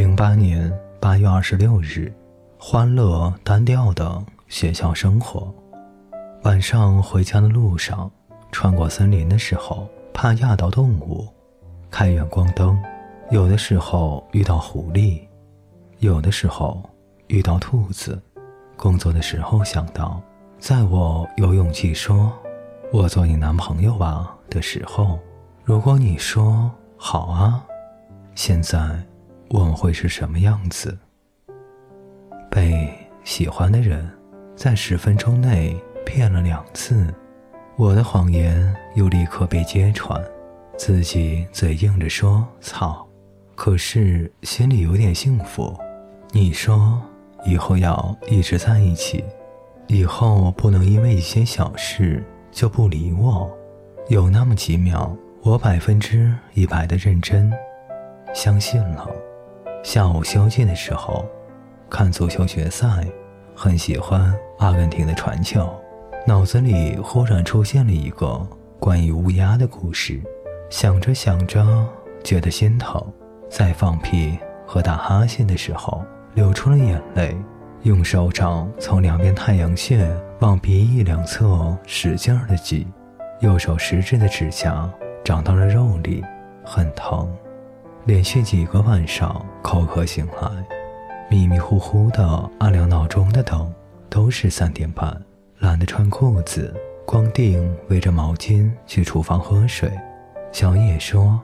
零八年八月二十六日，欢乐单调的学校生活。晚上回家的路上，穿过森林的时候，怕压到动物。开远光灯，有的时候遇到狐狸，有的时候遇到兔子。工作的时候想到，在我有勇气说“我做你男朋友吧”的时候，如果你说“好啊”，现在。我们会是什么样子？被喜欢的人在十分钟内骗了两次，我的谎言又立刻被揭穿，自己嘴硬着说“操”，可是心里有点幸福。你说以后要一直在一起，以后不能因为一些小事就不理我。有那么几秒，我百分之一百的认真，相信了。下午休息的时候，看足球决赛，很喜欢阿根廷的传球，脑子里忽然出现了一个关于乌鸦的故事，想着想着觉得心疼，在放屁和打哈欠的时候流出了眼泪，用手掌从两边太阳穴往鼻翼两侧使劲的挤，右手食指的指甲长到了肉里，很疼。连续几个晚上口渴醒来，迷迷糊糊的按亮闹钟的灯都是三点半，懒得穿裤子，光腚围着毛巾去厨房喝水。小野说：“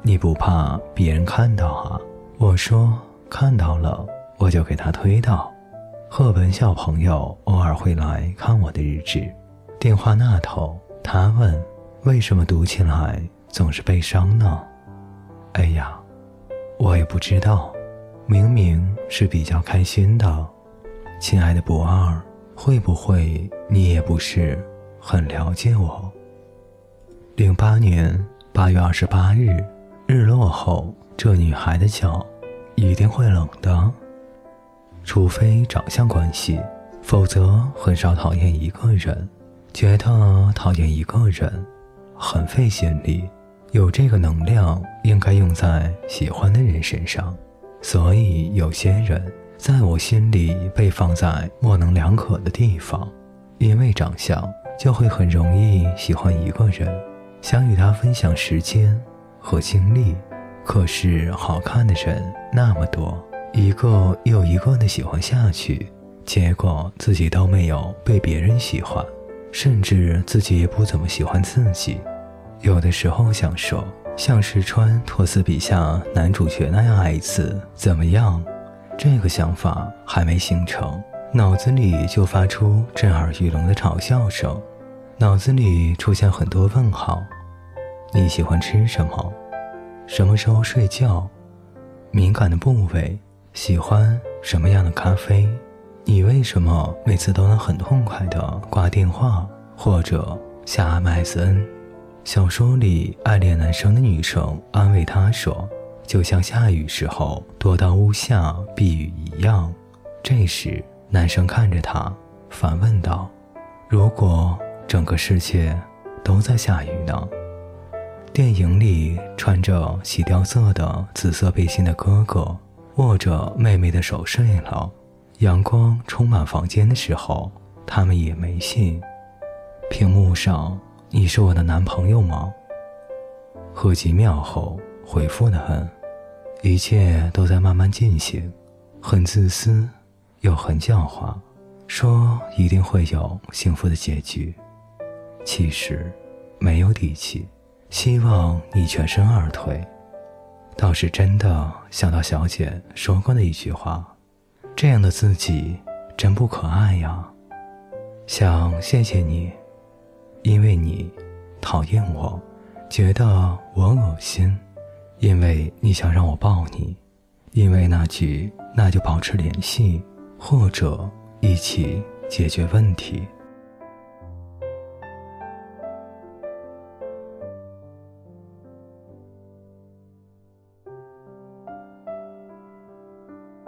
你不怕别人看到啊？”我说：“看到了，我就给他推到。”赫本小朋友偶尔会来看我的日志。电话那头，他问：“为什么读起来总是悲伤呢？”哎呀，我也不知道，明明是比较开心的。亲爱的不二，会不会你也不是很了解我？零八年八月二十八日，日落后，这女孩的脚一定会冷的，除非长相关系，否则很少讨厌一个人。觉得讨厌一个人，很费心力。有这个能量，应该用在喜欢的人身上。所以有些人在我心里被放在模棱两可的地方，因为长相就会很容易喜欢一个人，想与他分享时间和精力。可是好看的人那么多，一个又一个的喜欢下去，结果自己都没有被别人喜欢，甚至自己也不怎么喜欢自己。有的时候想说，像石川托斯笔下男主角那样爱一次怎么样？这个想法还没形成，脑子里就发出震耳欲聋的嘲笑声，脑子里出现很多问号。你喜欢吃什么？什么时候睡觉？敏感的部位？喜欢什么样的咖啡？你为什么每次都能很痛快地挂电话或者下 MSN？小说里爱恋男生的女生安慰他说：“就像下雨时候躲到屋下避雨一样。”这时，男生看着她，反问道：“如果整个世界都在下雨呢？”电影里穿着洗掉色的紫色背心的哥哥握着妹妹的手睡了。阳光充满房间的时候，他们也没信。屏幕上。你是我的男朋友吗？贺几秒后回复的很，一切都在慢慢进行，很自私，又很狡猾，说一定会有幸福的结局，其实没有底气，希望你全身而退。倒是真的想到小姐说过的一句话，这样的自己真不可爱呀，想谢谢你。因为你讨厌我，觉得我恶心，因为你想让我抱你，因为那句“那就保持联系，或者一起解决问题”。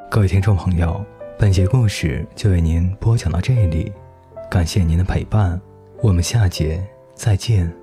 各位听众朋友，本节故事就为您播讲到这里，感谢您的陪伴。我们下节再见。